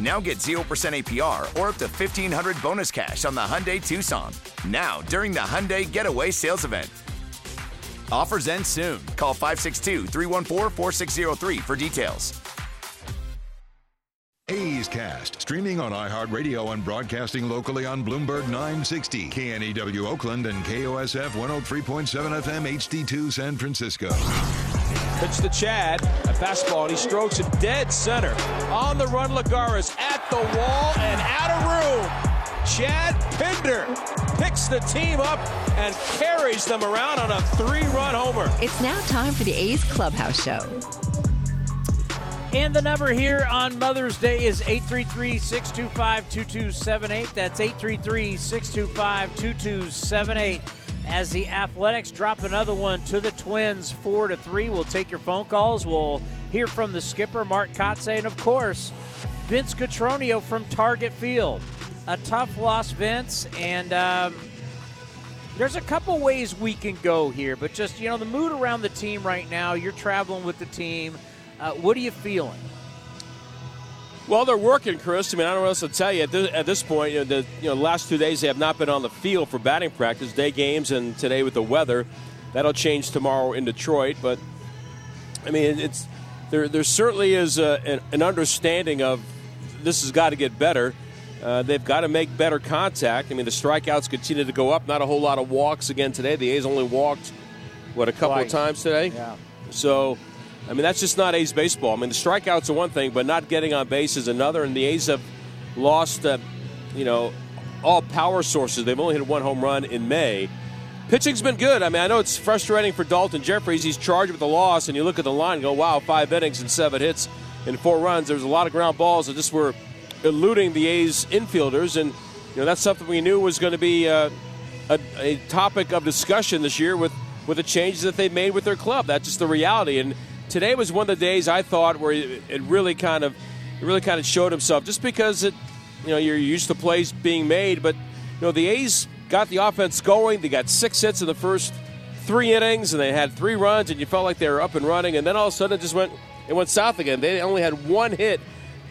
Now get 0% APR or up to 1500 bonus cash on the Hyundai Tucson. Now, during the Hyundai Getaway Sales Event. Offers end soon. Call 562 314 4603 for details. A's Cast, streaming on iHeartRadio and broadcasting locally on Bloomberg 960, KNEW Oakland, and KOSF 103.7 FM HD2 San Francisco. Pitch to Chad. A fastball, and he strokes it dead center. On the run, Lagares at the wall and out of room. Chad Pinder picks the team up and carries them around on a three-run homer. It's now time for the A's Clubhouse Show. And the number here on Mother's Day is 833 625 2278. That's 833 625 2278. As the Athletics drop another one to the Twins, 4 to 3. We'll take your phone calls. We'll hear from the skipper, Mark Kotsay, and of course, Vince Cotroneo from Target Field. A tough loss, Vince, and um, there's a couple ways we can go here, but just, you know, the mood around the team right now, you're traveling with the team. Uh, what are you feeling? Well, they're working, Chris. I mean, I don't know what else to tell you. At this, at this point, you know, the you know, last two days they have not been on the field for batting practice, day games, and today with the weather. That'll change tomorrow in Detroit. But, I mean, it's there, there certainly is a, an, an understanding of this has got to get better. Uh, they've got to make better contact. I mean, the strikeouts continue to go up. Not a whole lot of walks again today. The A's only walked, what, a couple Twice. of times today? Yeah. So, I mean, that's just not A's baseball. I mean, the strikeouts are one thing, but not getting on base is another. And the A's have lost, uh, you know, all power sources. They've only hit one home run in May. Pitching's been good. I mean, I know it's frustrating for Daulton Jefferies. He's charged with the loss, and you look at the line and go, wow, five innings and seven hits and four runs. There's a lot of ground balls that just were eluding the A's infielders, and you know that's something we knew was going to be uh, a, a topic of discussion this year with with the changes that they made with their club. That's just the reality. And today was one of the days I thought where it, really kind of it really kind of showed himself, just because it you know you're used to plays being made, but you know the A's got the offense going. They got six hits in the first three innings, and they had three runs, and you felt like they were up and running. And then all of a sudden, it just went it went south again. They only had one hit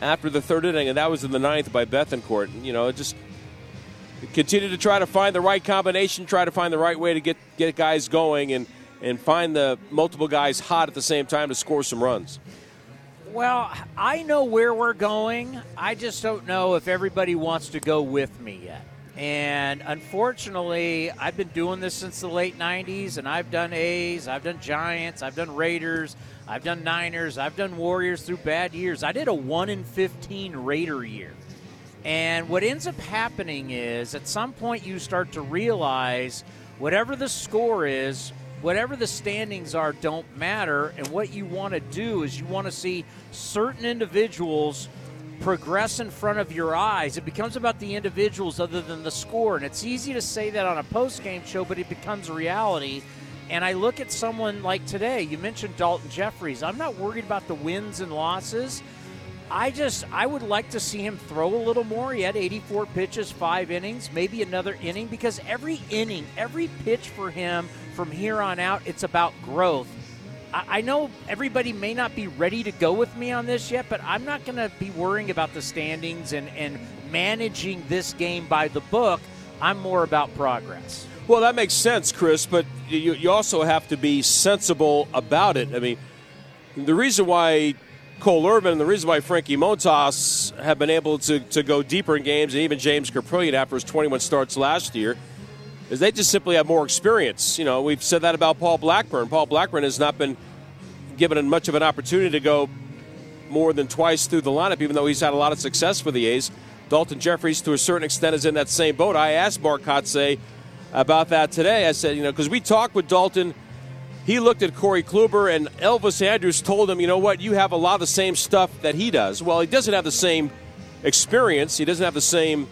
after the third inning, and that was in the ninth by Bethancourt. You know, it just continue to try to find the right combination, try to find the right way to get get guys going, and and find the multiple guys hot at the same time to score some runs. Well, I know where we're going. I just don't know if everybody wants to go with me yet. And unfortunately, I've been doing this since the late 90s, and I've done A's, I've done Giants, I've done Raiders, I've done Niners, I've done Warriors through bad years. I did a 1 in 15 Raider year. And what ends up happening is at some point you start to realize whatever the score is, whatever the standings are, don't matter. And what you want to do is you want to see certain individuals progress in front of your eyes. It becomes about the individuals other than the score. And it's easy to say that on a post game show, but it becomes reality. And I look at someone like today, you mentioned Daulton Jefferies. I'm not worried about the wins and losses. I just I would like to see him throw a little more. He had 84 pitches, 5 innings, maybe another inning because every inning, every pitch for him from here on out, it's about growth. I, I know everybody may not be ready to go with me on this yet, but I'm not going to be worrying about the standings and and managing this game by the book. I'm more about progress. Well, that makes sense, Chris, but you, you also have to be sensible about it. I mean, the reason why Cole Irvin and the reason why Frankie Montas have been able to, to go deeper in games, and even James Kaprielian after his 21 starts last year, is they just simply have more experience. You know, we've said that about Paul Blackburn. Paul Blackburn has not been given much of an opportunity to go more than twice through the lineup, even though he's had a lot of success for the A's. Daulton Jefferies, to a certain extent, is in that same boat. I asked Mark Kotsay about that today. I said, you know, because we talked with Daulton. He looked at Corey Kluber, and Elvis Andrus told him, you know what, you have a lot of the same stuff that he does. Well, he doesn't have the same experience, he doesn't have the same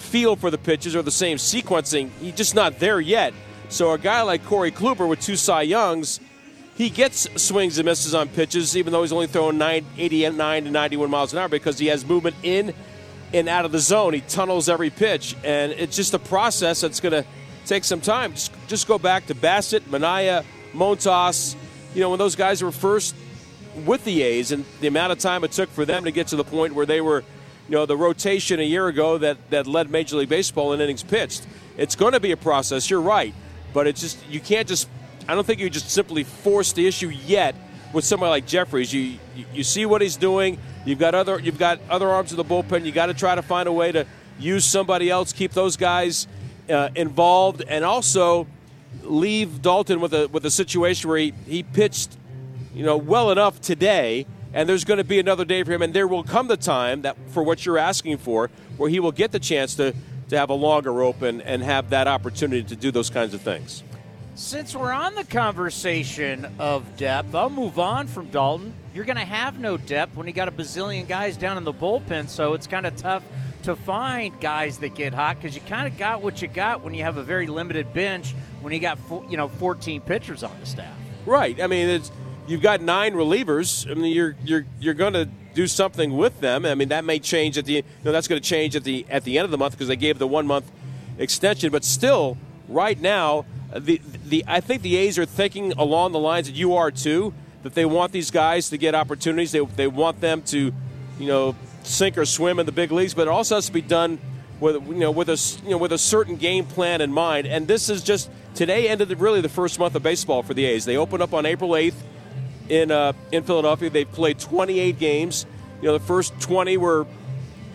feel for the pitches or the same sequencing. He's just not there yet. So a guy like Corey Kluber with two Cy Youngs, he gets swings and misses on pitches, even though he's only throwing 9, 89 to 91 miles an hour because he has movement in and out of the zone. He tunnels every pitch, and it's just a process that's going to take some time. Just, just go back to Bassitt, Manaea, Montas. You know, when those guys were first with the A's and the amount of time it took for them to get to the point where they were, you know, the rotation a year ago that, that led Major League Baseball in innings pitched. It's going to be a process, you're right. But it's just, you can't just, I don't think you just simply force the issue yet with somebody like Jefferies. You, you, see what he's doing. You've got other, you've got other arms in the bullpen. You got to try to find a way to use somebody else, keep those guys uh, involved, and also leave Daulton with a with a situation where he, he pitched, you know, well enough today, and there's going to be another day for him, and there will come the time that for what you're asking for, where he will get the chance to to have a longer open and have that opportunity to do those kinds of things. Since we're on the conversation of depth, I'll move on from Daulton. You're going to have no depth when you got a bazillion guys down in the bullpen, so it's kind of tough to find guys that get hot because you kind of got what you got when you have a very limited bench when you got you know 14 pitchers on the staff. Right. I mean, it's you've got nine relievers. I mean, you're you're you're going to do something with them. I mean, that may change at the you know that's going to change at the at the end of the month because they gave the one month extension. But still, right now, the the I think the A's are thinking along the lines that you are too. That they want these guys to get opportunities. They they want them to, you know, sink or swim in the big leagues. But it also has to be done with you know with a you know with a certain game plan in mind. And this is just today ended really the first month of baseball for the A's. They opened up on April eighth in uh, in Philadelphia. They've played 28 games. You know, the first 20 were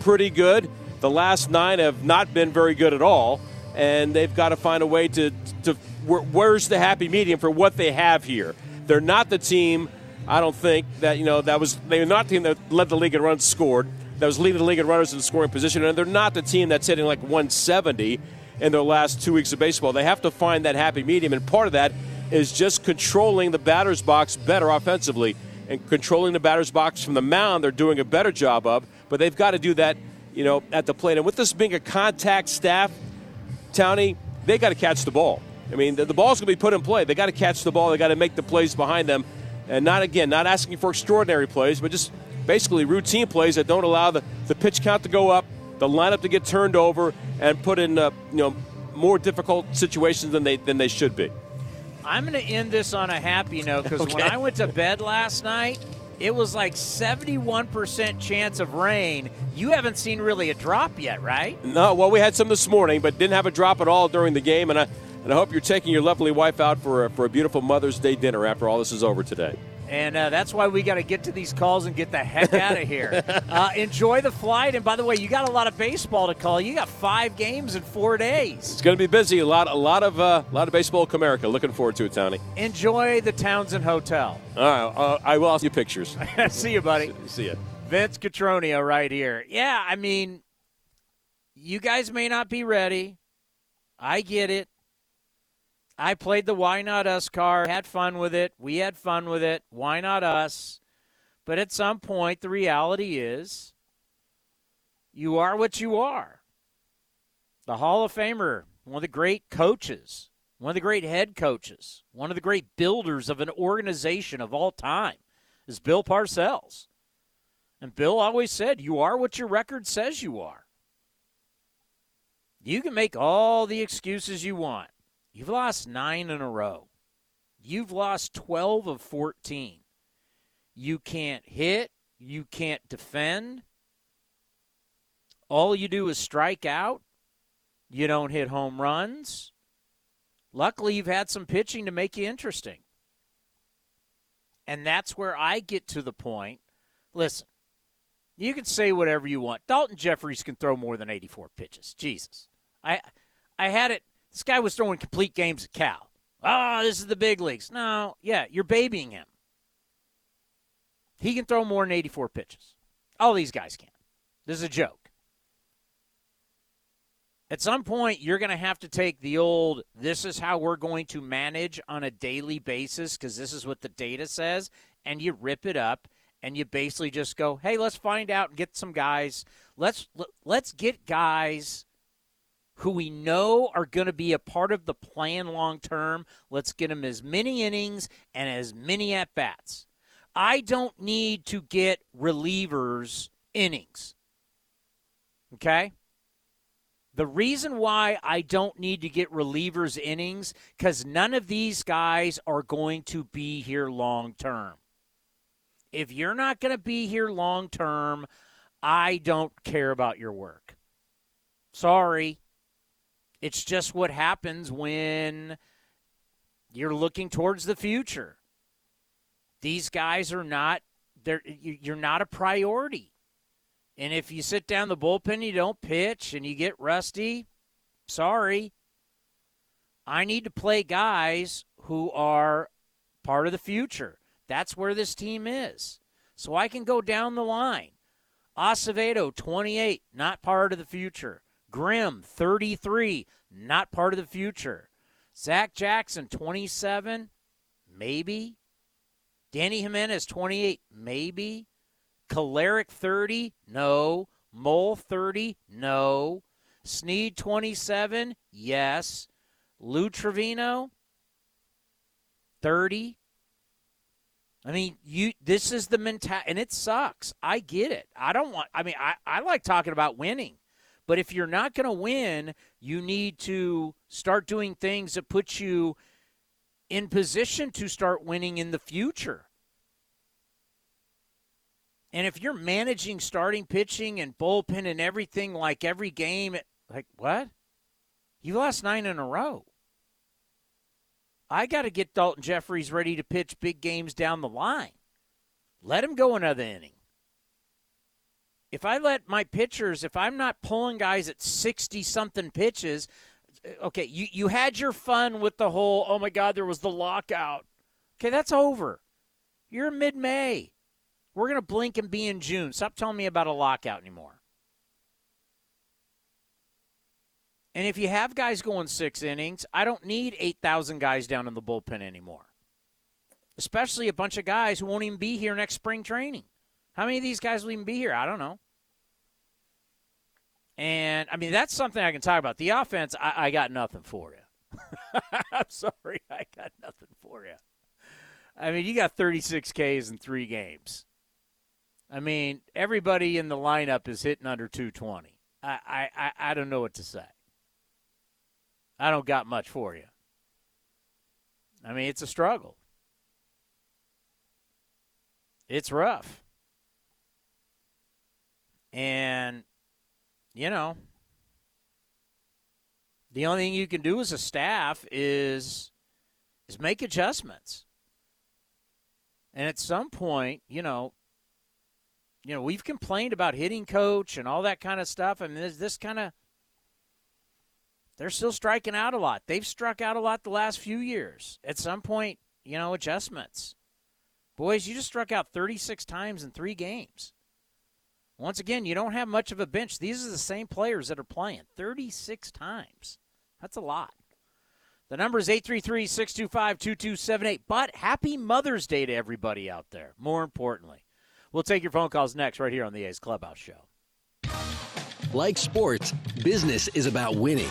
pretty good. The last nine have not been very good at all, and they've got to find a way to to where's the happy medium for what they have here. They're not the team. I don't think that you know that was they were not the team that led the league in runs scored. That was leading the league in runners in scoring position, and they're not the team that's hitting like 170 in their last two weeks of baseball. They have to find that happy medium, and part of that is just controlling the batter's box better offensively and controlling the batter's box from the mound. They're doing a better job of, but they've got to do that, you know, at the plate. And with this being a contact staff, Townie, they got to catch the ball. I mean, the, the ball's going to be put in play. They got to catch the ball. They got to make the plays behind them, and not again, not asking for extraordinary plays, but just basically routine plays that don't allow the, the pitch count to go up, the lineup to get turned over, and put in uh, you know more difficult situations than they than they should be. I'm going to end this on a happy note because okay. when I went to bed last night, it was like 71% chance of rain. You haven't seen really a drop yet, right? No, well, we had some this morning, but didn't have a drop at all during the game. And I, and I hope you're taking your lovely wife out for a, for a beautiful Mother's Day dinner after all this is over today. And uh, that's why we got to get to these calls and get the heck out of here. uh, enjoy the flight. And by the way, you got a lot of baseball to call. You got five games in four days. It's going to be busy. A lot, a lot of, uh, a lot of baseball, Comerica. Looking forward to it, Tony. Enjoy the Townsend Hotel. All right, uh, I will. see you pictures. see you, buddy. See you. Vince Cotroneo right here. Yeah, I mean, you guys may not be ready. I get it. I played the why not us card, had fun with it. We had fun with it. Why not us? But at some point, the reality is you are what you are. The Hall of Famer, one of the great coaches, one of the great head coaches, one of the great builders of an organization of all time is Bill Parcells. And Bill always said, You are what your record says you are. You can make all the excuses you want. You've lost nine in a row. You've lost 12 of 14. You can't hit. You can't defend. All you do is strike out. You don't hit home runs. Luckily, you've had some pitching to make you interesting. And that's where I get to the point. Listen, you can say whatever you want. Daulton Jefferies can throw more than 84 pitches. Jesus. I I had it this guy was throwing complete games at Cal. Oh, this is the big leagues. No, yeah, you're babying him. He can throw more than 84 pitches. All these guys can. This is a joke. At some point, you're going to have to take the old, this is how we're going to manage on a daily basis because this is what the data says, and you rip it up and you basically just go, hey, let's find out and get some guys. Let's let's get guys who we know are going to be a part of the plan long term. Let's get them as many innings and as many at bats. I don't need to get relievers innings. Okay? The reason why I don't need to get relievers innings cuz none of these guys are going to be here long term. If you're not going to be here long term, I don't care about your work. Sorry. It's just what happens when you're looking towards the future. These guys are not they're you're not a priority. And if you sit down the bullpen, you don't pitch and you get rusty, sorry. I need to play guys who are part of the future. That's where this team is. So I can go down the line. Acevedo, 28, not part of the future. Grimm, 33, not part of the future. Zach Jackson, 27, maybe. Danny Jimenez, 28, maybe. Kolarek, 30, no. Moll, 30, no. Snead, 27, yes. Lou Trevino, 30, I mean, you this is the mentality and it sucks. I get it. I don't want I mean, I, I like talking about winning. But if you're not gonna win, you need to start doing things that put you in position to start winning in the future. And if you're managing starting pitching and bullpen and everything like every game, like what? You lost nine in a row. I got to get Daulton Jefferies ready to pitch big games down the line. Let him go another inning. If I let my pitchers, if I'm not pulling guys at 60 something pitches, okay, you, you had your fun with the whole, oh my God, there was the lockout. Okay, that's over. You're mid May. We're going to blink and be in June. Stop telling me about a lockout anymore. And if you have guys going six innings, I don't need 8,000 guys down in the bullpen anymore. Especially a bunch of guys who won't even be here next spring training. How many of these guys will even be here? I don't know. And I mean, that's something I can talk about. The offense, I, I got nothing for you. I'm sorry, I got nothing for you. I mean, you got 36 Ks in three games. I mean, everybody in the lineup is hitting under 220. I, I, I don't know what to say. I don't got much for you. I mean, it's a struggle. It's rough. And, you know, the only thing you can do as a staff is is make adjustments. And at some point, you know, you know, we've complained about hitting coach and all that kind of stuff. I mean, this, this kind of they're still striking out a lot. They've struck out a lot the last few years. At some point, you know, adjustments. Boys, you just struck out 36 times in three games. Once again, you don't have much of a bench. These are the same players that are playing 36 times. That's a lot. The number is 833 625 2278. But happy Mother's Day to everybody out there, more importantly. We'll take your phone calls next, right here on the A's Clubhouse Show. Like sports, business is about winning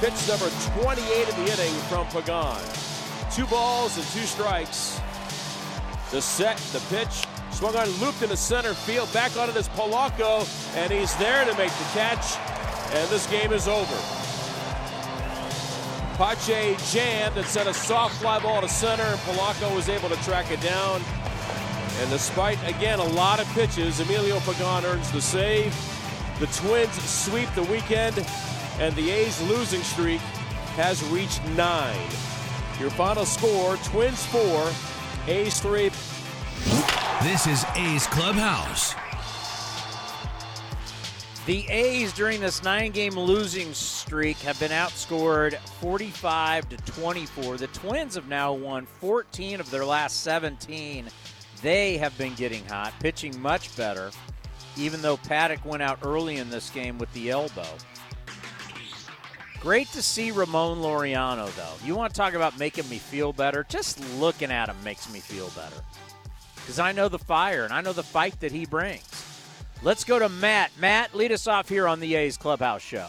Pitch number 28 in the inning from Pagan. Two balls and two strikes. The set, the pitch, swung on, looped into center field. Back on it is Polanco, and he's there to make the catch. And this game is over. Pache jammed and sent a soft fly ball to center, and Polanco was able to track it down. And despite, again, a lot of pitches, Emilio Pagan earns the save. The Twins sweep the weekend, and the A's losing streak has reached nine. Your final score Twins 4, A's 3. This is A's Clubhouse. The A's during this nine game losing streak have been outscored 45 to 24. The Twins have now won 14 of their last 17. They have been getting hot, pitching much better, even though Paddack went out early in this game with the elbow. Great to see Ramon Laureano, though. You want to talk about making me feel better? Just looking at him makes me feel better. Because I know the fire and I know the fight that he brings. Let's go to Matt. Matt, lead us off here on the A's Clubhouse Show.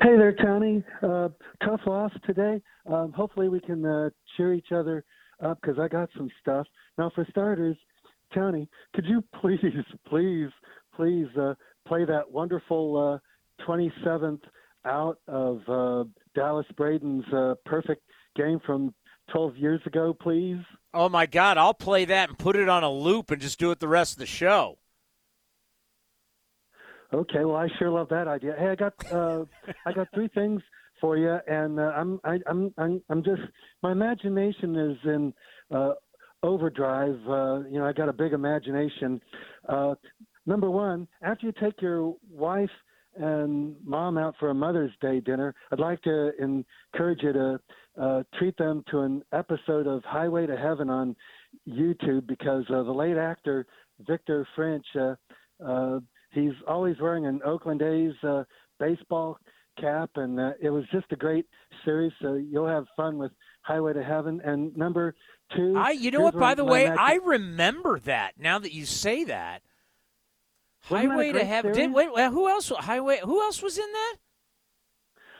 Hey there, Tony. Uh, tough loss today. Um, hopefully, we can uh, cheer each other up because I got some stuff. Now, for starters, Tony, could you please, please, please uh, play that wonderful uh, 27th out of uh, Dallas Braden's uh, perfect game from 12 years ago, please? Oh my God! I'll play that and put it on a loop and just do it the rest of the show. Okay, well, I sure love that idea. Hey, I got uh, I got three things for you, and uh, I'm I, I'm I'm I'm just my imagination is in uh, overdrive. Uh, you know, I got a big imagination. Uh, number one, after you take your wife and mom out for a Mother's Day dinner, I'd like to encourage you to uh, treat them to an episode of Highway to Heaven on YouTube because uh, the late actor Victor French. Uh, uh, he's always wearing an Oakland A's uh, baseball cap, and uh, it was just a great series. So you'll have fun with Highway to Heaven. And number two, I, you know what? By the way, I remember that. Now that you say that, Wasn't Highway that to Heaven. Did wait? Who else? Highway. Who else was in that?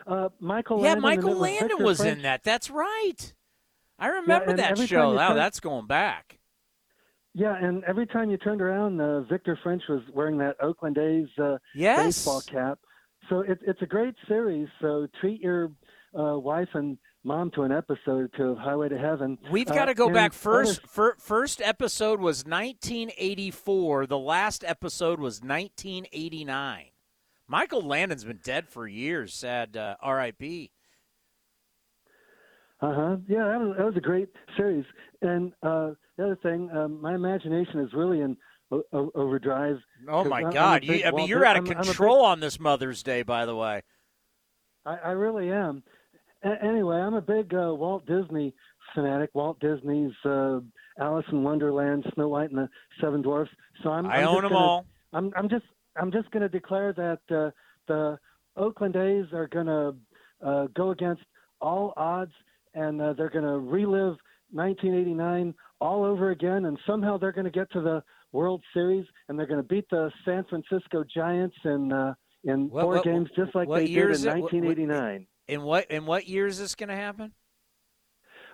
Uh, Michael. yeah, Landon, Michael was Landon was in that. That's right. I remember and that show. Wow, turn- that's going back. Yeah, and every time you turned around, uh, Victor French was wearing that Oakland A's uh, Yes. baseball cap. So it, it's a great series. So treat your uh, wife and mom to an episode or two of Highway to Heaven. We've Uh, got to go and back first. Fir- first episode was 1984. The last episode was 1989. Michael Landon's been dead for years. Sad uh, R.I.P. Uh huh. Yeah, that was, that was a great series. And uh, the other thing, um, my imagination is really in o- o- overdrive. Oh my I'm- I'm God! you, I mean, you're out of I'm- I'm big- control on this Mother's Day, by the way. I, I really am. A- anyway, I'm a big uh, Walt Disney fanatic. Walt Disney's uh, Alice in Wonderland, Snow White and the Seven Dwarfs. So I'm. I I'm own them gonna- all. I'm. I'm just. I'm just going to declare that uh, the Oakland A's are going to uh, go against all odds, and uh, they're going to relive 1989 all over again, and somehow they're going to get to the World Series, and they're going to beat the San Francisco Giants in uh, in What- four what- games, just like they did in it? What- what- 1989. In what in what year is this going to happen?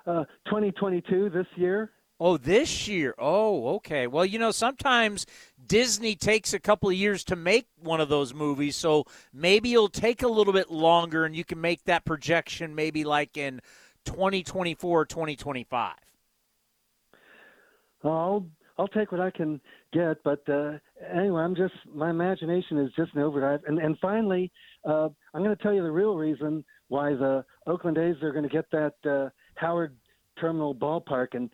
Uh, 2022 this year. Oh, this year. Oh, okay. Well, you know, sometimes Disney takes a couple of years to make one of those movies, so maybe it'll take a little bit longer and you can make that projection maybe like in 2024 2025. I'll I'll take what I can get, but uh, anyway, I'm just my imagination is just an overdrive. And and finally, uh, I'm going to tell you the real reason why the Oakland A's are going to get that uh, Howard Terminal ballpark and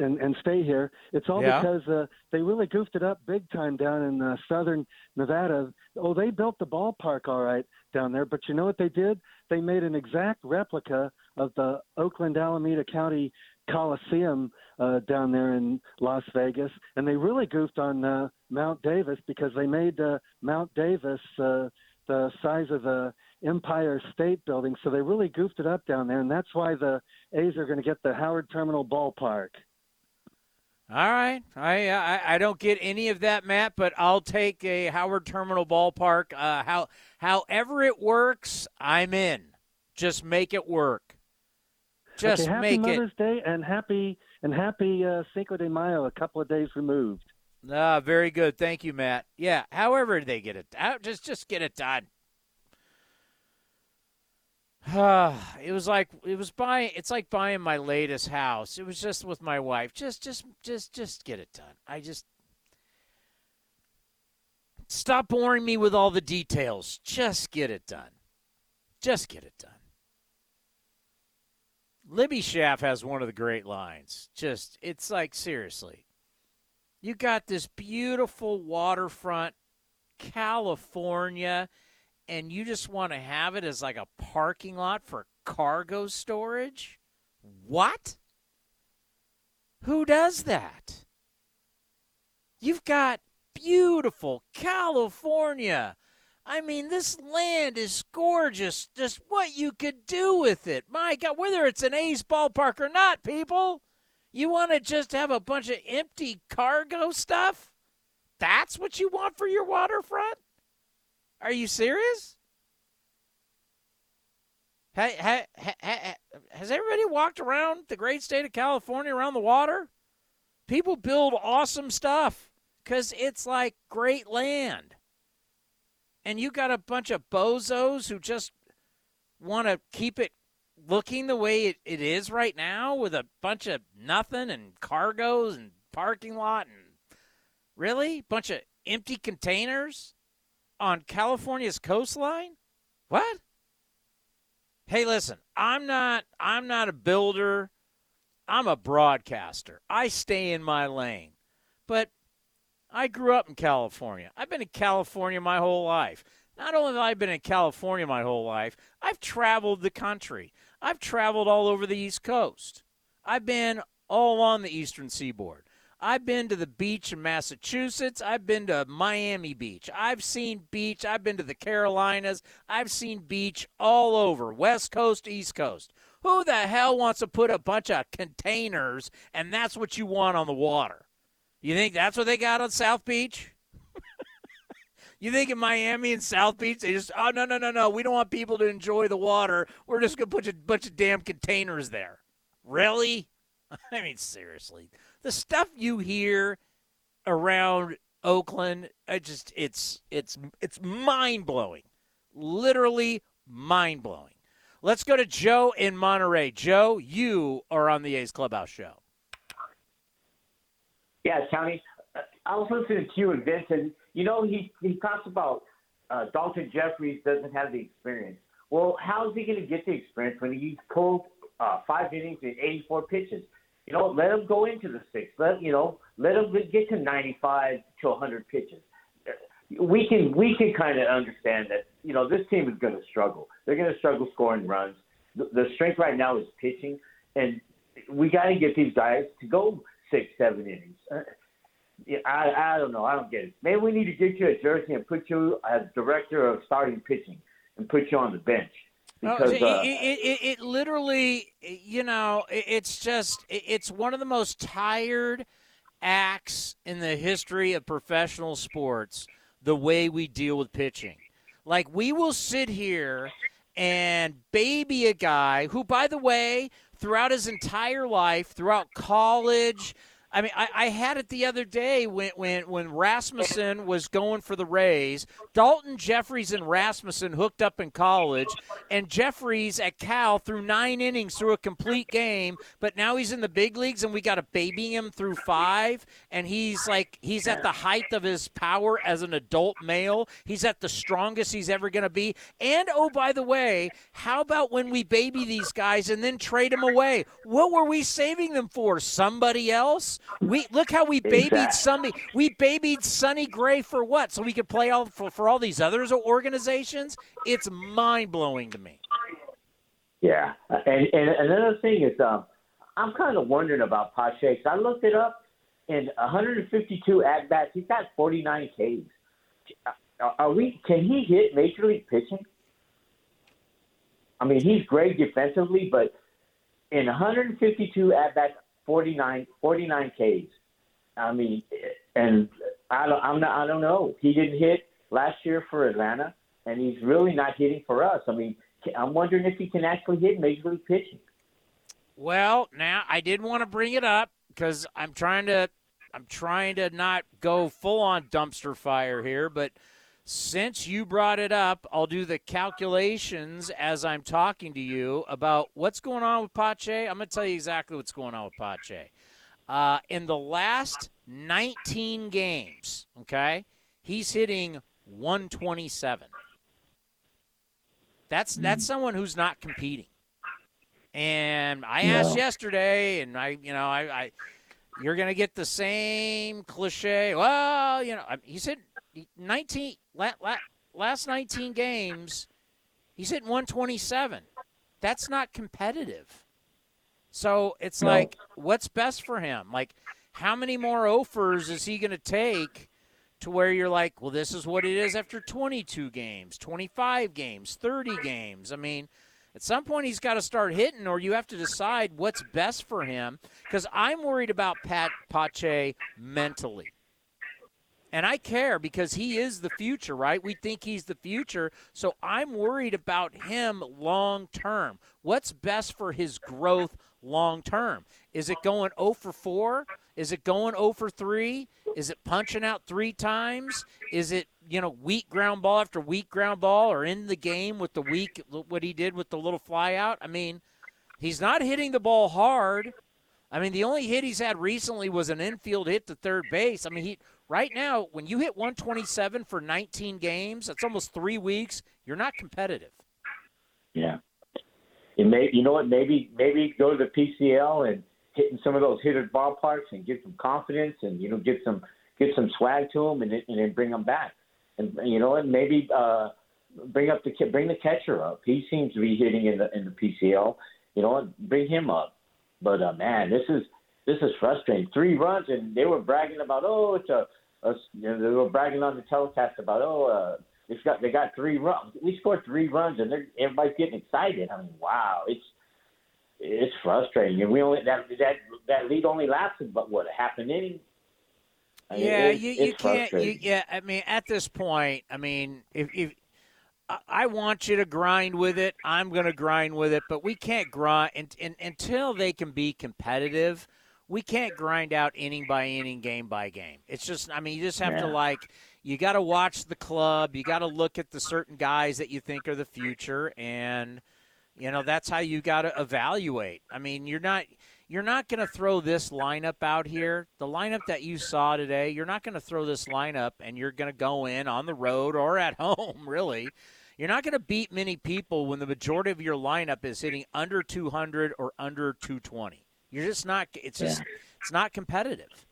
and and stay here. It's all Yeah. because uh, they really goofed it up big time down in uh, southern Nevada. Oh, they built the ballpark all right down there, but you know what they did? They made an exact replica of the Oakland Alameda County Coliseum uh, down there in Las Vegas, and they really goofed on uh, Mount Davis because they made uh, Mount Davis uh, the size of the Empire State Building. So they really goofed it up down there, and that's why the A's are going to get the Howard Terminal Ballpark. All right, I, I I don't get any of that, Matt, but I'll take a Howard Terminal Ballpark. Uh, how however it works, I'm in. Just make it work. Just okay, happy make Mother's it. Day and happy and happy uh, Cinco de Mayo, a couple of days removed. Ah, very good. Thank you, Matt. Yeah, however they get it, out, just just get it done. it was like it was buying. It's like buying my latest house. It was just with my wife. Just, just, just, just get it done. I just stop boring me with all the details. Just get it done. Just get it done. Libby Schaaf has one of the great lines. Just, it's like seriously. You got this beautiful waterfront, California and you just want to have it as like a parking lot for cargo storage? What? Who does that? You've got beautiful California. I mean, this land is gorgeous. Just what you could do with it. My God, whether it's an A's ballpark or not, people, you want to just have a bunch of empty cargo stuff? That's what you want for your waterfront? Are you serious? Hey, hey, hey, has everybody walked around the great state of California around the water? People build awesome stuff because it's like great land. And you got a bunch of bozos who just want to keep it looking the way it, it is right now with a bunch of nothing and cargoes and parking lot and really bunch of empty containers on California's coastline? What? Hey, listen, I'm not I'm not a builder. I'm a broadcaster. I stay in my lane. But I grew up in California. I've been in California my whole life. Not only have I been in California my whole life, I've traveled the country. I've traveled all over the East Coast. I've been all on the Eastern Seaboard. I've been to the beach in Massachusetts. I've been to Miami Beach. I've seen beach. I've been to the Carolinas. I've seen beach all over, West Coast, East Coast. Who the hell wants to put a bunch of containers and that's what you want on the water? You think that's what they got on South Beach? you think in Miami and South Beach they just oh no no no no we don't want people to enjoy the water. We're just gonna put a bunch of damn containers there. Really? I mean seriously the stuff you hear around Oakland, I just it's it's it's mind blowing, literally mind blowing. Let's go to Joe in Monterey. Joe, you are on the A's Clubhouse show. Yeah, Tony. I was listening to you and Vincent. You know, he he talks about uh, Daulton Jefferies doesn't have the experience. Well, how is he going to get the experience when he's pulled uh, five innings and 84 pitches? You know, let them go into the six. Let you know, let them get to 95 to 100 pitches. We can we can kind of understand that. You know, this team is going to struggle. They're going to struggle scoring runs. The, the strength right now is pitching, and we got to get these guys to go six, seven innings. Uh, I I don't know. I don't get it. Maybe we need to get you a jersey and put you as director of starting pitching and put you on the bench. Because, it, uh, it, it, it, literally, you know, it's just, it's one of the most tired acts in the history of professional sports, the way we deal with pitching. Like, we will sit here and baby a guy who, by the way, throughout his entire life, throughout college, I mean, I, I, had it the other day when, when, when Rasmussen was going for the Rays. Daulton Jefferies and Rasmussen hooked up in college, and Jefferies at Cal threw nine innings through a complete game, but now he's in the big leagues, and we got to baby him through five, and he's like he's at the height of his power as an adult male. He's at the strongest he's ever going to be. And oh, by the way, how about when we baby these guys and then trade them away? What were we saving them for? Somebody else? We look how we babied exactly. Sonny. We babied Sonny Gray for what? So we could play all for, for all these other organizations. It's mind blowing to me. Yeah, and and another thing is, um, I'm kind of wondering about Pache. I looked it up. In 152 at bats, he's got 49 Ks. Are we? Can he hit major league pitching? I mean, he's great defensively, but in 152 at bats, 49, 49 Ks. I mean, and I don't, I'm not, I don't know. He didn't hit last year for Atlanta, and he's really not hitting for us. I mean, I'm wondering if he can actually hit major league pitching. Well, now I did want to bring it up because I'm trying to, I'm trying to not go full on dumpster fire here, but since you brought it up, I'll do the calculations as I'm talking to you about what's going on with Pache. I'm going to tell you exactly what's going on with Pache. Uh, in the last 19 games, okay, he's hitting 127. That's that's mm-hmm. someone who's not competing. And I asked yesterday, and I, you know, I, I you're going to get the same cliche. Well, you know, he's hit 19 last 19 games. He's hitting 127. That's not competitive. So it's no. like, what's best for him? Like, how many more offers is he going to take to where you're like, well, this is what it is after 22 games, 25 games, 30 games? I mean, at some point he's got to start hitting, or you have to decide what's best for him. Because I'm worried about Pat Pache mentally. And I care because he is the future, right? We think he's the future. So I'm worried about him long term. What's best for his growth long term? Is it going 0 for 4? Is it going 0 for 3? Is it punching out three times? Is it, you know, weak ground ball after weak ground ball or in the game with the weak, what he did with the little fly out? I mean, he's not hitting the ball hard. I mean, the only hit he's had recently was an infield hit to third base. I mean, he right now, when you hit 127 for 19 games, that's almost three weeks. You're not competitive. Yeah. It may, you know what? Maybe maybe go to the PCL and hitting some of those hitter ballparks and get some confidence and you know get some get some swag to them and, and bring them back. And you know, and maybe uh, bring up the bring the catcher up. He seems to be hitting in the in the PCL. You know, bring him up. But uh, man, this is this is frustrating. Three runs, and they were bragging about, oh, it's a, a you know, they were bragging on the telecast about, oh, uh, they got they got three runs. We scored three runs, and they're, everybody's getting excited. I mean, wow, it's it's frustrating. And we only that that that lead only lasted, but what half an inning. I mean, yeah, you, you can't. You, yeah, I mean, at this point, I mean, if, if I want you to grind with it, I'm going to grind with it, but we can't grind and, and, until they can be competitive we can't grind out inning by inning, game by game. It's just, I mean, you just have yeah. to like, you got to watch the club. You got to look at the certain guys that you think are the future, and you know that's how you got to evaluate. I mean, you're not you're not going to throw this lineup out here. The lineup that you saw today, you're not going to throw this lineup and you're going to go in on the road or at home, really. You're not going to beat many people when the majority of your lineup is hitting under 200 or under 220. You're just not. It's just. Yeah. It's not competitive.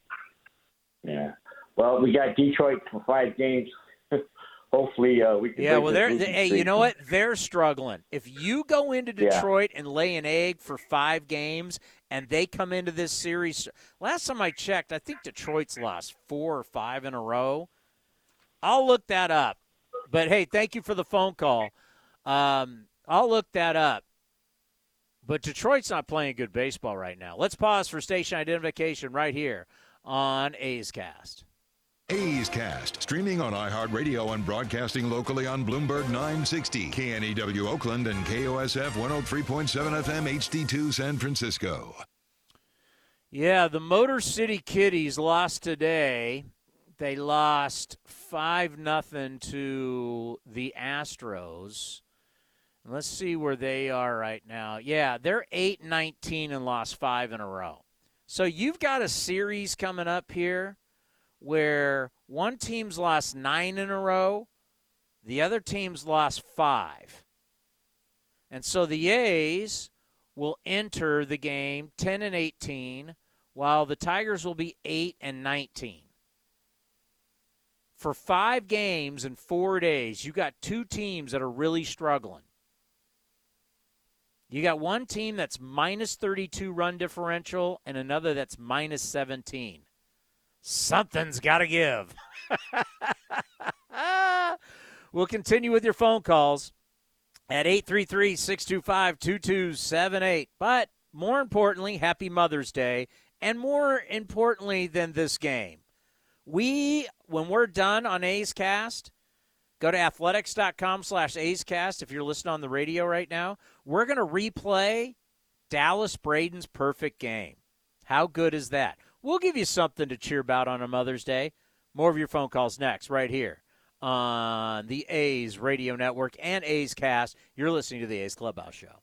Yeah. Well, we got Detroit for five games. Hopefully, uh, we can. Yeah. Well, they're. They, hey, you know what? They're struggling. If you go into Detroit yeah. and lay an egg for five games, and they come into this series, last time I checked, I think Detroit's lost four or five in a row. I'll look that up. But hey, thank you for the phone call. Um, I'll look that up. But Detroit's not playing good baseball right now. Let's pause for station identification right here on A's Cast. A's Cast, streaming on iHeartRadio and broadcasting locally on Bloomberg 960, KNEW Oakland, and KOSF 103.7 FM HD2 San Francisco. Yeah, the Motor City Kitties lost today. They lost 5 nothing to the Astros. Let's see where they are right now. Yeah, they're 8 19 and lost five in a row. So you've got a series coming up here where one team's lost nine in a row, the other team's lost five. And so the A's will enter the game 10 and 18, while the Tigers will be 8 and 19. For five games in four days, you got two teams that are really struggling. You got one team that's minus 32 run differential and another that's minus 17. Something's got to give. we'll continue with your phone calls. at 833 625 2278. But more importantly, happy Mother's Day. And more importantly than this game, we, when we're done on A's Cast, go to athletics.com slash A's Cast if you're listening on the radio right now. We're going to replay Dallas Braden's perfect game. How good is that? We'll give you something to cheer about on a Mother's Day. More of your phone calls next, right here on the A's Radio Network and A's Cast. You're listening to the A's Clubhouse Show.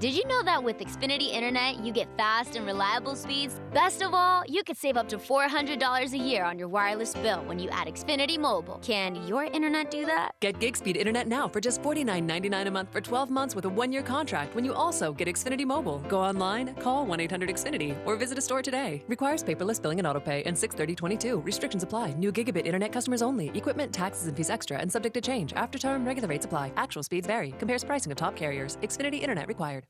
Did you know that with Xfinity Internet, you get fast and reliable speeds? Best of all, you could save up to $400 a year on your wireless bill when you add Xfinity Mobile. Can your internet do that? Get gig speed internet now for just $49.99 a month for 12 months with a one year contract when you also get Xfinity Mobile. Go online, call 1 800 Xfinity, or visit a store today. Requires paperless billing and autopay and 63022. Restrictions apply. New gigabit internet customers only. Equipment, taxes, and fees extra and subject to change. After term, regular rates apply. Actual speeds vary. Compares pricing of top carriers. Xfinity Internet required.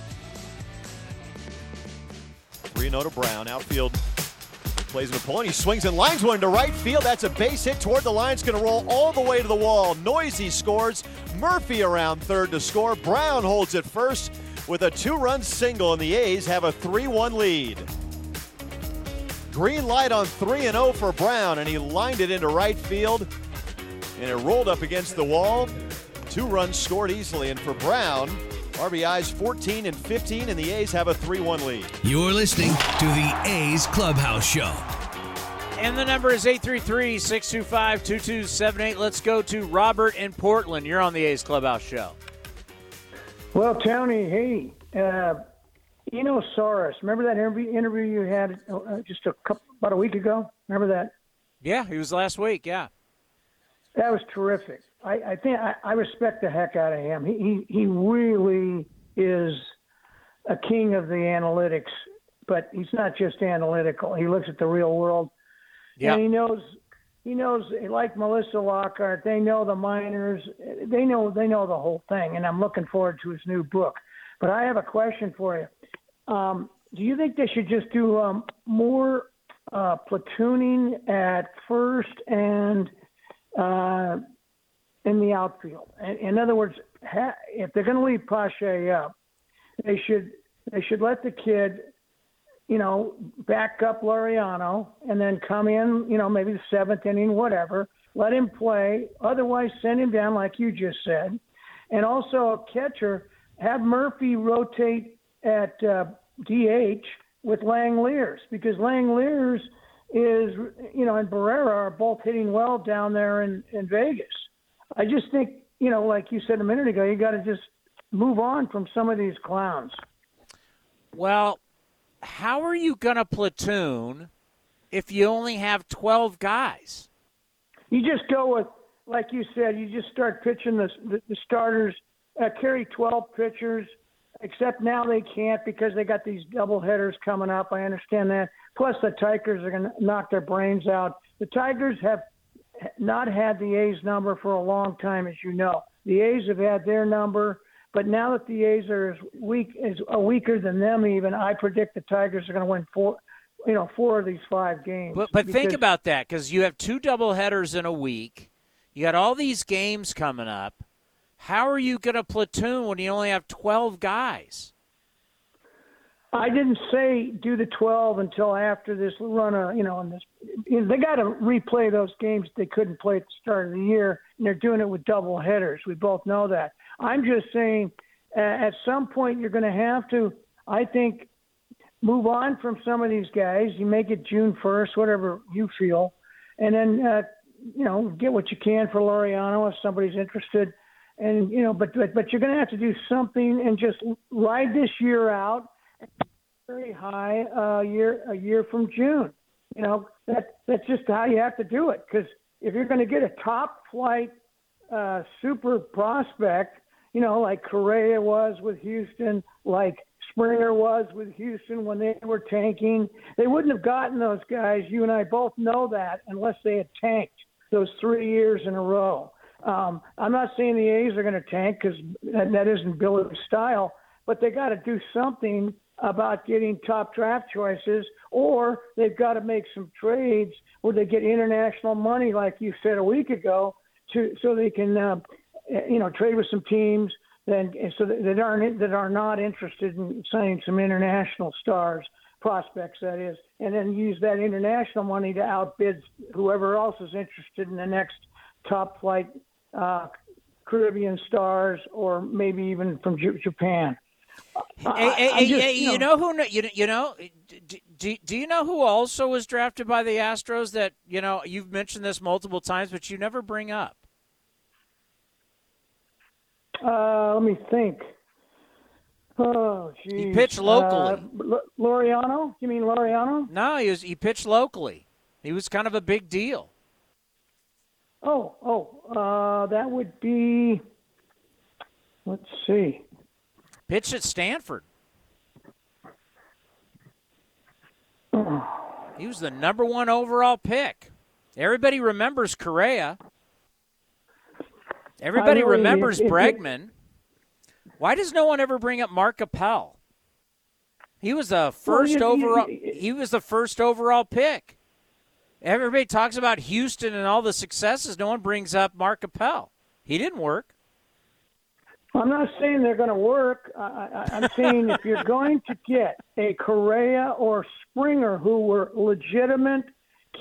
Reno to Brown, outfield. Plays with Pullen. He swings and lines one to right field. That's a base hit toward the line. It's going to roll all the way to the wall. Noisy scores. Murphy around third to score. Brown holds it first with a two run single, and the A's have a 3 1 lead. Green light on 3 and 0 for Brown, and he lined it into right field, and it rolled up against the wall. Two runs scored easily, and for Brown, RBIs 14 and 15, and the A's have a 3 1 lead. You're listening to the A's Clubhouse Show. And the number is 833 625 2278. Let's go to Robert in Portland. You're on the A's Clubhouse Show. Well, Tony, hey, uh, Eno Sarris, remember that interview, interview you had uh, just a couple, about a week ago? Remember that? Yeah, he was last week, yeah. That was terrific. I, I think I, I respect the heck out of him. He, he he really is a king of the analytics, but he's not just analytical. He looks at the real world, yeah. and he knows he knows like Melissa Lockard. They know the minors. They know they know the whole thing, and I'm looking forward to his new book. But I have a question for you. Um, do you think they should just do um, more uh, platooning at first and uh, in the outfield. In, other words, if they're going to leave Pache up, they should they should let the kid, you know, back up Laureano and then come in, you know, maybe the seventh inning, whatever. Let him play. Otherwise, send him down like you just said. And also a catcher, have Murphy rotate at uh, DH with Langeliers because Langeliers is, you know, and Barrera are both hitting well down there in, in Vegas. I just think, you know, like you said a minute ago, you got to just move on from some of these clowns. Well, how are you going to platoon if you only have 12 guys? You just go with, like you said, you just start pitching the, the, the starters, uh, carry 12 pitchers, except now they can't because they got these double headers coming up. I understand that. Plus, the Tigers are going to knock their brains out. The Tigers have not had the A's number for a long time, as you know. The A's have had their number. But now that the A's are as weak, as uh, weaker than them, even I predict the Tigers are going to win four, you know, four of these five games. But but think about that because you have two double headers in a week. You got all these games coming up. How are you going to platoon when you only have twelve guys? I didn't say do the 12 until after this run of, you know, and this, they got to replay those games they couldn't play at the start of the year, and they're doing it with double headers. We both know that. I'm just saying, uh, at some point, you're going to have to, I think, move on from some of these guys. You make it June 1st, whatever you feel, and then, uh, you know, get what you can for Laureano if somebody's interested. And, you know, but, but, but you're going to have to do something and just ride this year out very high uh, year a year from June. You know that that's just how you have to do it. Because if you're going to get a top flight uh, super prospect, you know like Correa was with Houston, like Springer was with Houston when they were tanking, they wouldn't have gotten those guys. You and I both know that unless they had tanked those three years in a row. Um, I'm not saying the A's are going to tank because that, that isn't Billy's style, but they got to do something about getting top draft choices, or they've got to make some trades where they get international money, like you said a week ago, to so they can, uh, you know, trade with some teams then so that, aren't that are not interested in signing some international stars prospects that is, and then use that international money to outbid whoever else is interested in the next top flight uh, Caribbean stars or maybe even from J- Japan. Hey, hey, I'm hey, just, you know- know who? You you know? Do, do, you know who also was drafted by the Astros? That you know you've mentioned this multiple times, but you never bring up. Uh, let me think. Oh, geez. He pitched locally. Uh, L- Laureano? You mean Laureano? No, he was he pitched locally. He was kind of a big deal. Oh, oh, uh, that would be. Let's see. Pitched at Stanford. He was the number one overall pick. Everybody remembers Correa. Everybody really- remembers if- if- Bregman. Why does no one ever bring up Mark Appel? He was the first you- you- overall. he was the first overall pick. Everybody talks about Houston and all the successes. No one brings up Mark Appel. He didn't work. I'm not saying they're going to work. I, I, I'm saying if you're going to get a Correa or Springer who were legitimate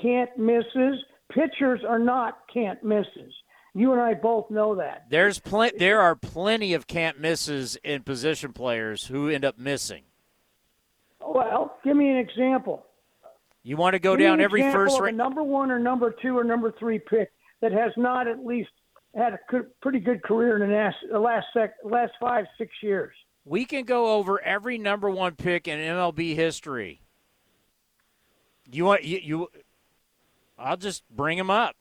can't misses, pitchers are not can't misses. You and I both know that. There's plenty. There are plenty of can't misses in position players who end up missing. Well, give me an example. You want to go Give down every first round. a rate. number one or number two or number three pick that has not at least had a pretty good career in the last the last sec, last five six years. We can go over every number one pick in MLB history. You want you? you I'll just bring him up.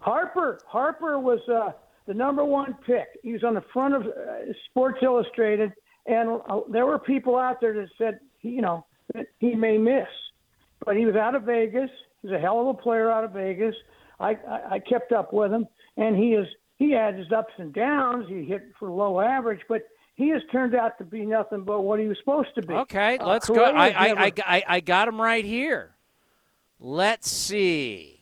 Harper Harper was uh, the number one pick. He was on the front of uh, Sports Illustrated, and uh, there were people out there that said, you know, he may miss, but he was out of Vegas. He's a hell of a player out of Vegas. I, I, I kept up with him, and he is he had his ups and downs. He hit for low average, but he has turned out to be nothing but what he was supposed to be. Okay, Uh, let's go. I, I, never- I, I, I got him right here. Let's see.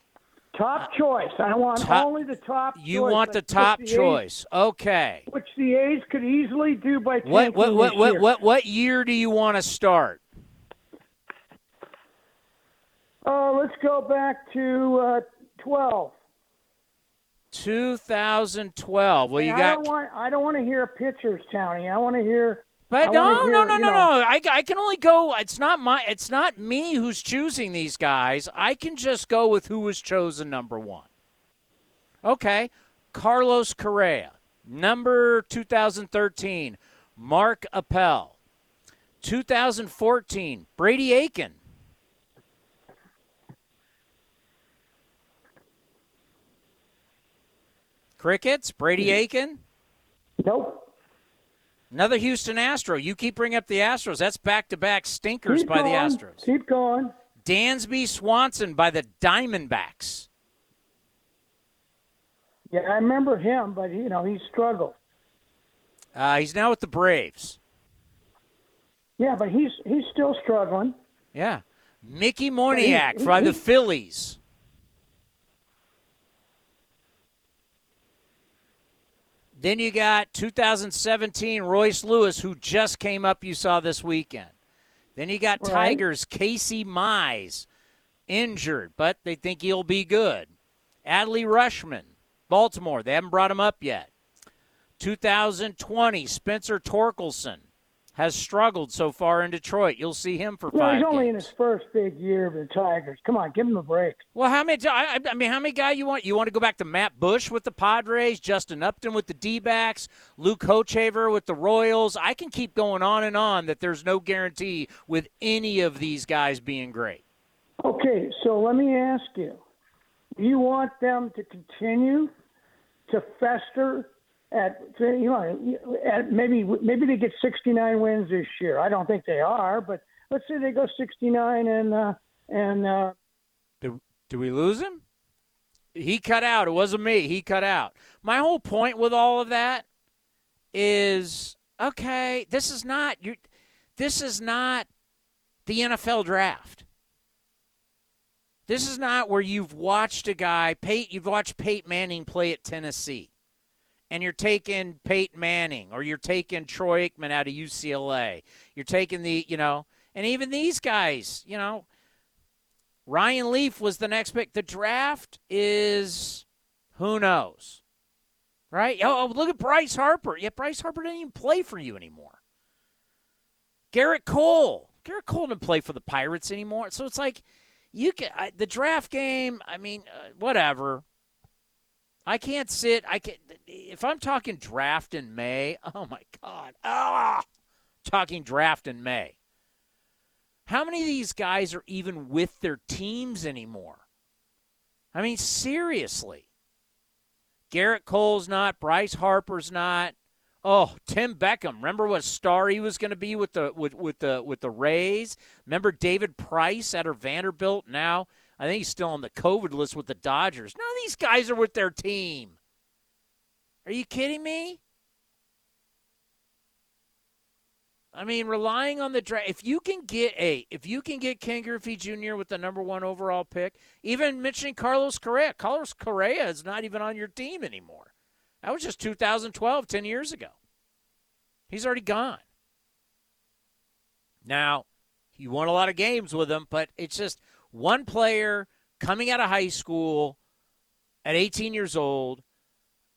top choice. I want Top- only the top. You choice, want the top A's- choice. Okay. which the A's could easily do by What tanking what what what year. what what year do you want to start? Oh, let's go back to uh, 12. 2012. Well, you I got don't want. I don't want to hear pitchers, Townie. I want to hear. But no, hear, no, no, you no, no. I, I can only go. It's not my. It's not me who's choosing these guys. I can just go with who was chosen number one. Okay, Carlos Correa, number 2013, Mark Appel, 2014, Brady Aiken. Crickets, Brady Aiken. Nope. Another Houston Astro. You keep bringing up the Astros. That's back to back stinkers Keep by the going. Astros. Keep going. Dansby Swanson by the Diamondbacks. Yeah, I remember him, but you know he struggled. Uh, he's now with the Braves. Yeah, but he's he's still struggling. Yeah. Mickey Moniak he- he- the Phillies. Then you got 2017 Royce Lewis, who just came up, you saw this weekend. Then you got Right. Tigers Casey Mize, injured, but they think he'll be good. Adley Rutschman, Baltimore, they haven't brought him up yet. 2020 Spencer Torkelson has struggled so far in Detroit. You'll see him for Well, five he's only games. in his first big year of the Tigers. Come on, give him a break. Well, how many? I, I mean, how many guy you want? You want to go back to Matt Bush with the Padres, Justin Upton with the D-backs, Luke Hochevar with the Royals? I can keep going on and on. That there's no guarantee with any of these guys being great. Okay, so let me ask you: Do you want them to continue to fester at you know at maybe maybe they get 69 wins this year? I don't think they are, but let's say they go 69 and uh, and uh, Do, do we lose him? He cut out. It wasn't me. He cut out. My whole point with all of that is okay. This is not you. This is not the NFL draft. This is not where you've watched a guy. Pate, you've watched Peyton Manning play at Tennessee, and you're taking Peyton Manning, or you're taking Troy Aikman out of UCLA. You're taking the, you know, and even these guys, you know, Ryan Leaf was the next pick. The draft is who knows, right? Oh, oh, look at Bryce Harper. Yeah, Bryce Harper didn't even play for you anymore. Gerrit Cole. Gerrit Cole didn't play for the Pirates anymore. So it's like you can I, the draft game. I mean, uh, whatever. I can't sit. I can not if I'm talking draft in May. Oh my God! Ah, talking draft in May. How many of these guys are even with their teams anymore? I mean, seriously. Gerrit Cole's not. Bryce Harper's not. Oh, Tim Beckham. Remember what star he was going to be with the with, with the with the Rays? Remember David Price at of Vanderbilt? Now I think he's still on the COVID list with the Dodgers. None of these guys are with their team. Are you kidding me? I mean, relying on the draft. If you can get a, if you can get Ken Griffey Jr. with the number one overall pick, even mentioning Carlos Correa. Carlos Correa is not even on your team anymore. That was just 2012, 10 years ago. He's already gone. Now, you won a lot of games with him, but it's just one player coming out of high school at 18 years old,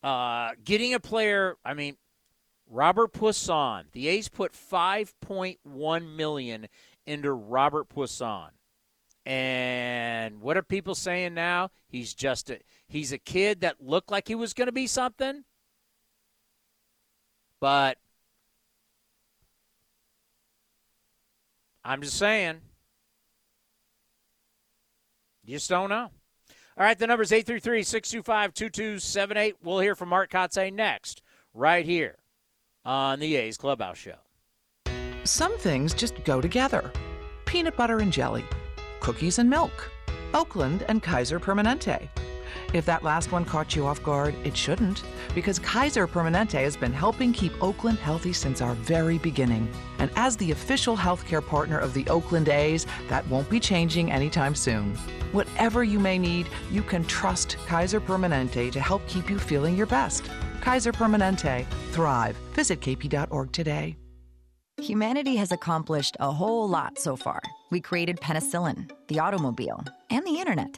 uh, getting a player. I mean, Robert Puason. The A's put 5.1 million into Robert Puason. And what are people saying now? He's just a he's a kid that looked like he was going to be something. But I'm just saying. You just don't know. All right, the number is 833 625 2278. We'll hear from Mark Kotsay next, right here on the A's Clubhouse Show. Some things just go together peanut butter and jelly, cookies and milk, Oakland and Kaiser Permanente. If that last one caught you off guard, it shouldn't, because Kaiser Permanente has been helping keep Oakland healthy since our very beginning. And as the official healthcare partner of the Oakland A's, that won't be changing anytime soon. Whatever you may need, you can trust Kaiser Permanente to help keep you feeling your best. Kaiser Permanente. Thrive. Visit kp.org today. Humanity has accomplished a whole lot so far. We created penicillin, the automobile, and the internet,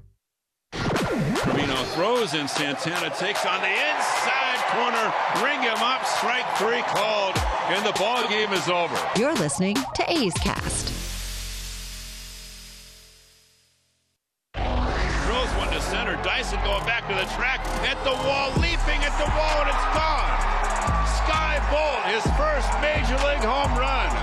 Trevino throws and Santana takes on the inside corner. Ring him up. Strike three called, and the ball game is over. You're listening to A's Cast. Throws one to center. Dyson going back to the track at the wall, leaping at the wall, and it's gone. Skye Bolt, his first major league home run.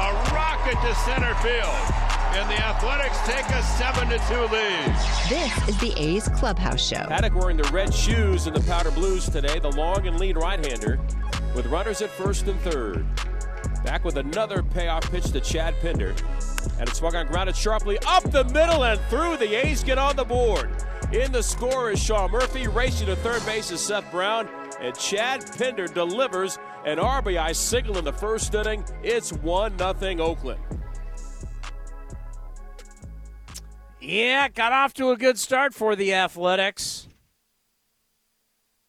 A rocket to center field. And the Athletics take a 7 to 2 lead. This is the A's Clubhouse Show. Paddack wearing the red shoes and the powder blues today, the long and lead right hander, with runners at first and third. Back with another payoff pitch to Chad Pinder. And it swung on grounded sharply up the middle and through. The A's get on the board. In the score is Sean Murphy. Racing to third base is Seth Brown. And Chad Pinder delivers an RBI single in the first inning. It's 1 0 Oakland. Yeah, got off to a good start for the Athletics.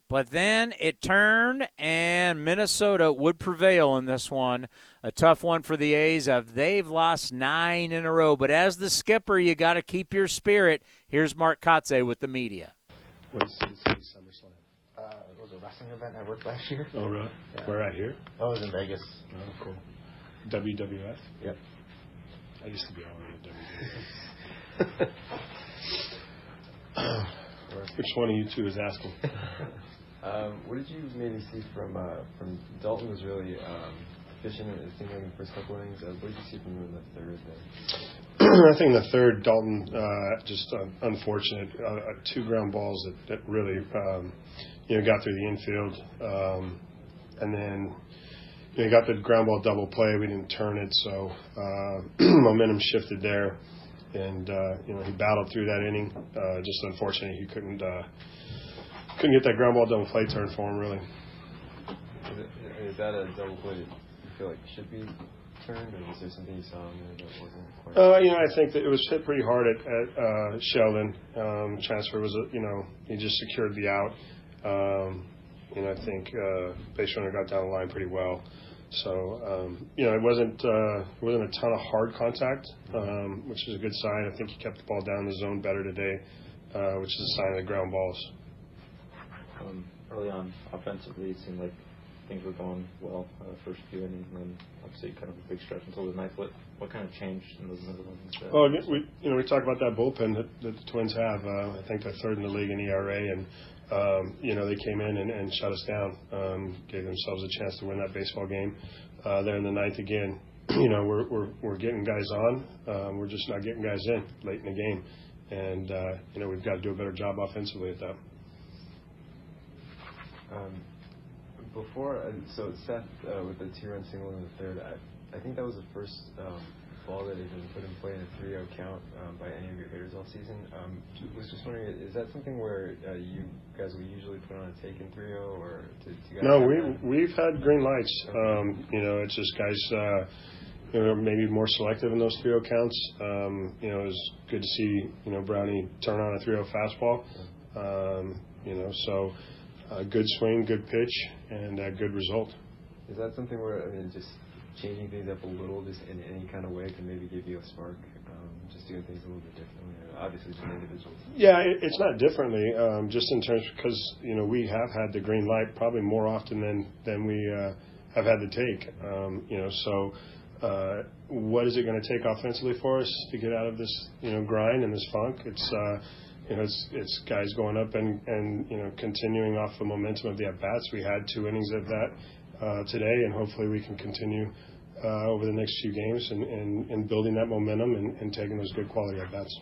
But then it turned, and Minnesota would prevail in this one. A tough one for the A's. Of they've lost nine in a row. But as the skipper, you got to keep your spirit. Here's Mark Kotsay with the media. What is SummerSlam? Uh, it was a wrestling event I worked last year. Oh, really? Yeah. Where at here? Oh, it was in Vegas. Oh, cool. WWF? Yep. I used to be all in WWF. Which one of you two is asking? um, what did you maybe see from uh, from Daulton was really um, efficient. It seemed like in the first couple innings. Uh, what did you see from him in the third? Then? I think the third Daulton uh, just uh, unfortunate. Uh, two ground balls that, that really um, you know got through the infield, um, and then you know, got the ground ball double play. We didn't turn it, so uh, momentum shifted there and uh, you know he battled through that inning. Uh, just unfortunately, he couldn't uh, couldn't get that ground ball double play turn for him. Really. Is, it, is that a double play that you feel like should be turned, or was there something you saw in there that wasn't quite? Uh, you know, I think that it was hit pretty hard at, at uh, Sheldon. Um, transfer was, a, you know, he just secured the out. Um, you know, I think uh, base runner got down the line pretty well. So um, you know, it wasn't uh, it wasn't a ton of hard contact, um, which is a good sign. I think he kept the ball down in the zone better today, uh, which is a sign of the ground balls. Um, early on, offensively, it seemed like things were going well uh, first few innings, and then obviously kind of a big stretch until the ninth. What what kind of changed in those middle innings? Uh, well, we you know we talk about that bullpen that, that the Twins have. Uh, I think they're third in the league in ERA, and they came in and, shut us down, um, gave themselves a chance to win that baseball game. Uh, there in the ninth again, you know, we're, we're, getting guys on. Um, we're just not getting guys in late in the game. And, uh, you know, we've got to do a better job offensively at that. Um, before, so Seth uh, with the two-run single in the third, I, I think that was the first ball that has been put in play in a 3-0 count um, by any of your hitters all season. Um, was just wondering, is that something where uh, you guys will usually put on a take in 3-0, or to, to no? We we've had green lights. Um, you know, it's just guys. Uh, you know, maybe more selective in those 3-0 counts. Um, you know, it was good to see you know Brownie turn on a 3-0 fastball. Um, you know, so uh, good swing, good pitch, and a good result. Is that something where I mean, just changing things up a little, just in any kind of way, can maybe give you a spark? Um, just doing things a little bit differently, obviously, just individuals. Yeah, it, it's not differently. Um, just in terms because you know we have had the green light probably more often than than we uh, have had to take. Um, you know, so. Uh, what is it going to take offensively for us to get out of this, you know, grind and this funk? It's, uh, you know, it's, it's guys going up and, and you know continuing off the momentum of the at bats. We had two innings of that today, and hopefully we can continue uh, over the next few games and, and, and building that momentum and, and taking those good quality at bats.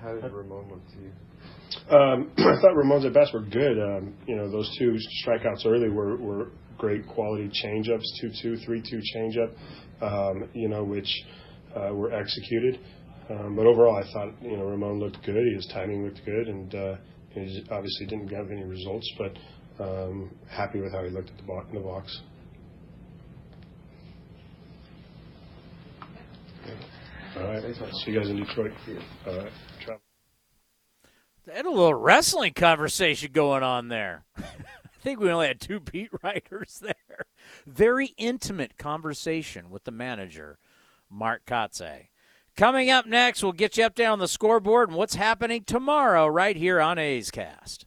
How did Ramon look to you? Um, I thought Ramon's at bats were good. Um, you know, those two strikeouts early were, were great quality changeups, 2-2, 3-2 changeup, um, you know, which uh, were executed. Um, but overall, I thought, you know, Ramon looked good. His timing looked good, and uh, he obviously didn't have any results, but um, happy with how he looked at the bo- in the box. All right. See you guys in Detroit. All right. Travel. They had a little wrestling conversation going on there. I think we only had two beat writers there. Very intimate conversation with the manager, Mark Kotsay. Coming up next, we'll get you up down the scoreboard and what's happening tomorrow right here on A's Cast.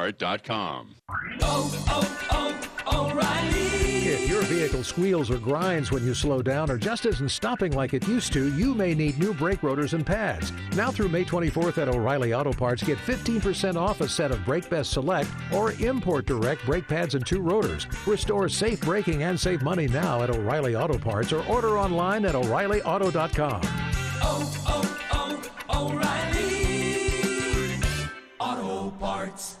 lastdivebar.com. If your vehicle squeals or grinds when you slow down or just isn't stopping like it used to, you may need new brake rotors and pads. Now through May 24th at O'Reilly Auto Parts, get 15% off a set of Brake Best Select or Import Direct brake pads and two rotors. Restore safe braking and save money now at O'Reilly Auto Parts or order online at o'ReillyAuto.com. Oh, oh, oh, O'Reilly Auto Parts.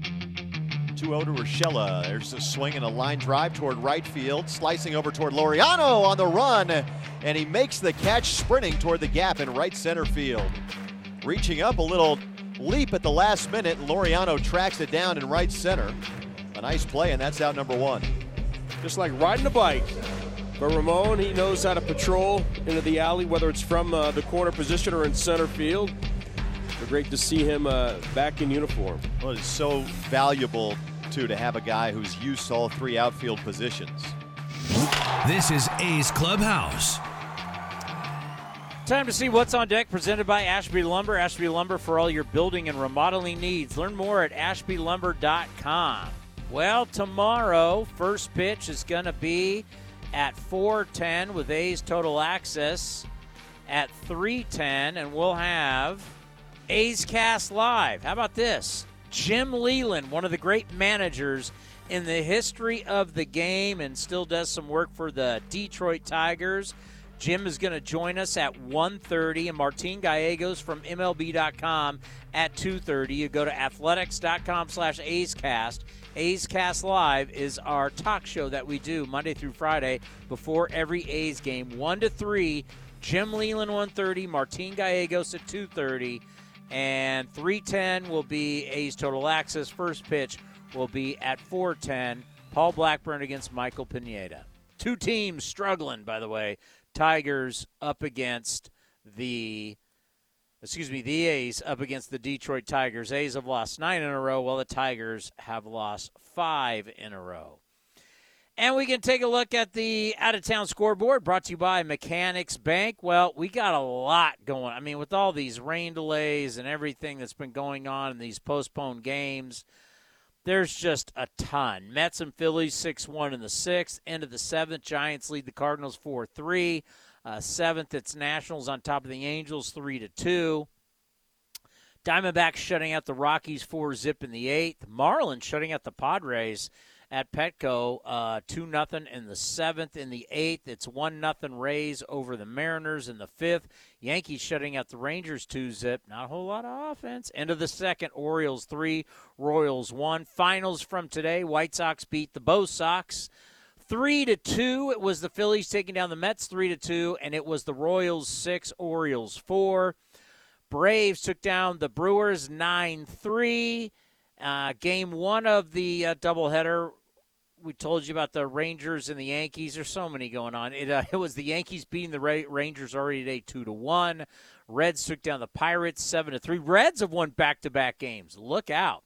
2 0 to Urshela. There's a swing and a line drive toward right field, slicing over toward Laureano on the run, and he makes the catch sprinting toward the gap in right center field. Reaching up a little leap at the last minute, Laureano tracks it down in right center. A nice play, and that's out number one. Just like riding a bike. But Ramon, he knows how to patrol into the alley, whether it's from uh, the corner position or in center field. But great to see him uh, back in uniform. Well, it's so valuable, too, to have a guy who's used to all three outfield positions. This is A's Clubhouse. Time to see what's on deck presented by Ashby Lumber. Ashby Lumber for all your building and remodeling needs. Learn more at ashbylumber.com. Well, tomorrow, first pitch is going to be at 410 with A's Total Access at 310, and we'll have A's Cast Live. How about this? Jim Leyland, one of the great managers in the history of the game and still does some work for the Detroit Tigers. Jim is going to join us at 1.30 and Martin Gallegos from MLB.com at 2.30. You go to athletics.com slash A'scast. A's Cast Live is our talk show that we do Monday through Friday before every A's game. 1 to 3, Jim Leyland 1.30, Martin Gallegos at 2.30, and 3.10 will be A's Total Access. First pitch will be at 4.10. Paul Blackburn against Michael Pineda. Two teams struggling, by the way. Tigers up against the excuse me, the A's up against the Detroit Tigers. A's have lost nine in a row, while the Tigers have lost five in a row. And we can take a look at the out of town scoreboard brought to you by Mechanics Bank. Well, we got a lot going. I mean, with all these rain delays and everything that's been going on in these postponed games, there's just a ton. Mets and Phillies 6 1 in the sixth. End of the seventh. Giants lead the Cardinals 4 3. Uh, seventh, it's Nationals on top of the Angels 3 to 2. Diamondbacks shutting out the Rockies 4 zip in the eighth. Marlins shutting out the Padres at Petco uh, 2 nothing in the seventh. In the eighth, it's 1 nothing Rays over the Mariners in the fifth. Yankees shutting out the Rangers 2 zip. Not a whole lot of offense. End of the second, Orioles 3, Royals 1. Finals from today White Sox beat the Bo Sox. Three to two. It was the Phillies taking down the Mets three to two, and it was the Royals six, Orioles four. Braves took down the Brewers nine three. Uh, game one of the uh, doubleheader. We told you about the Rangers and the Yankees. There's so many going on. It, uh, it was the Yankees beating the Ra- Rangers already today two to one. Reds took down the Pirates seven to three. Reds have won back to back games. Look out.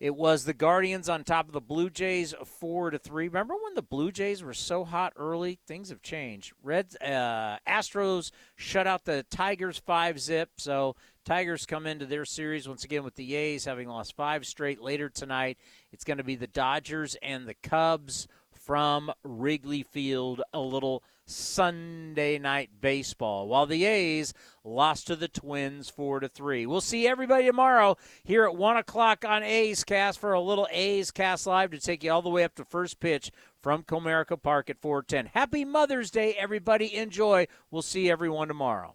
It was the Guardians on top of the Blue Jays, four to three. Remember when the Blue Jays were so hot early? Things have changed. Reds, uh, Astros shut out the Tigers five zip. So Tigers come into their series once again with the A's having lost five straight. Later tonight, it's going to be the Dodgers and the Cubs from Wrigley Field. A little Sunday night baseball, while the A's lost to the Twins four to three. We'll see everybody tomorrow here at one o'clock on A's Cast for a little A's Cast live to take you all the way up to first pitch from Comerica Park at 410. Happy Mother's Day, everybody. Enjoy. We'll see everyone tomorrow.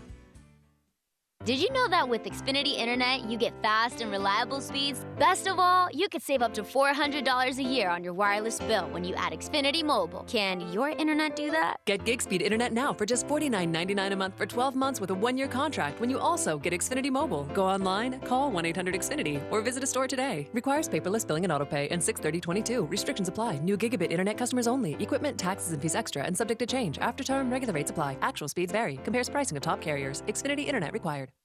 Did you know that with Xfinity Internet, you get fast and reliable speeds? Best of all, you could save up to $400 a year on your wireless bill when you add Xfinity Mobile. Can your internet do that? Get gig speed internet now for just $49.99 a month for 12 months with a one year contract when you also get Xfinity Mobile. Go online, call 1 800 Xfinity, or visit a store today. Requires paperless billing and autopay and 63022. Restrictions apply. New gigabit internet customers only. Equipment, taxes, and fees extra and subject to change. After term, regular rates apply. Actual speeds vary. Compares pricing of top carriers. Xfinity Internet required.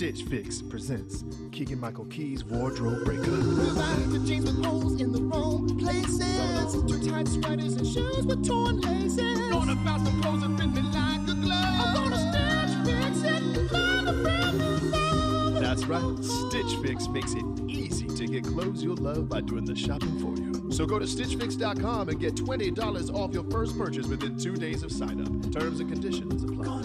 Stitch Fix presents Keegan Michael Key's Wardrobe Breaker. the jeans with holes in the wrong places. Too tight sweaters and shoes with torn laces. Gonna bounce the clothes and fit me like a glove. I'm gonna stitch fix it, find a brand new love. That's right, Stitch Fix makes it easy to get clothes you'll love by doing the shopping for you. So go to StitchFix.com and get $20 off your first purchase within two days of sign up. Terms and conditions apply.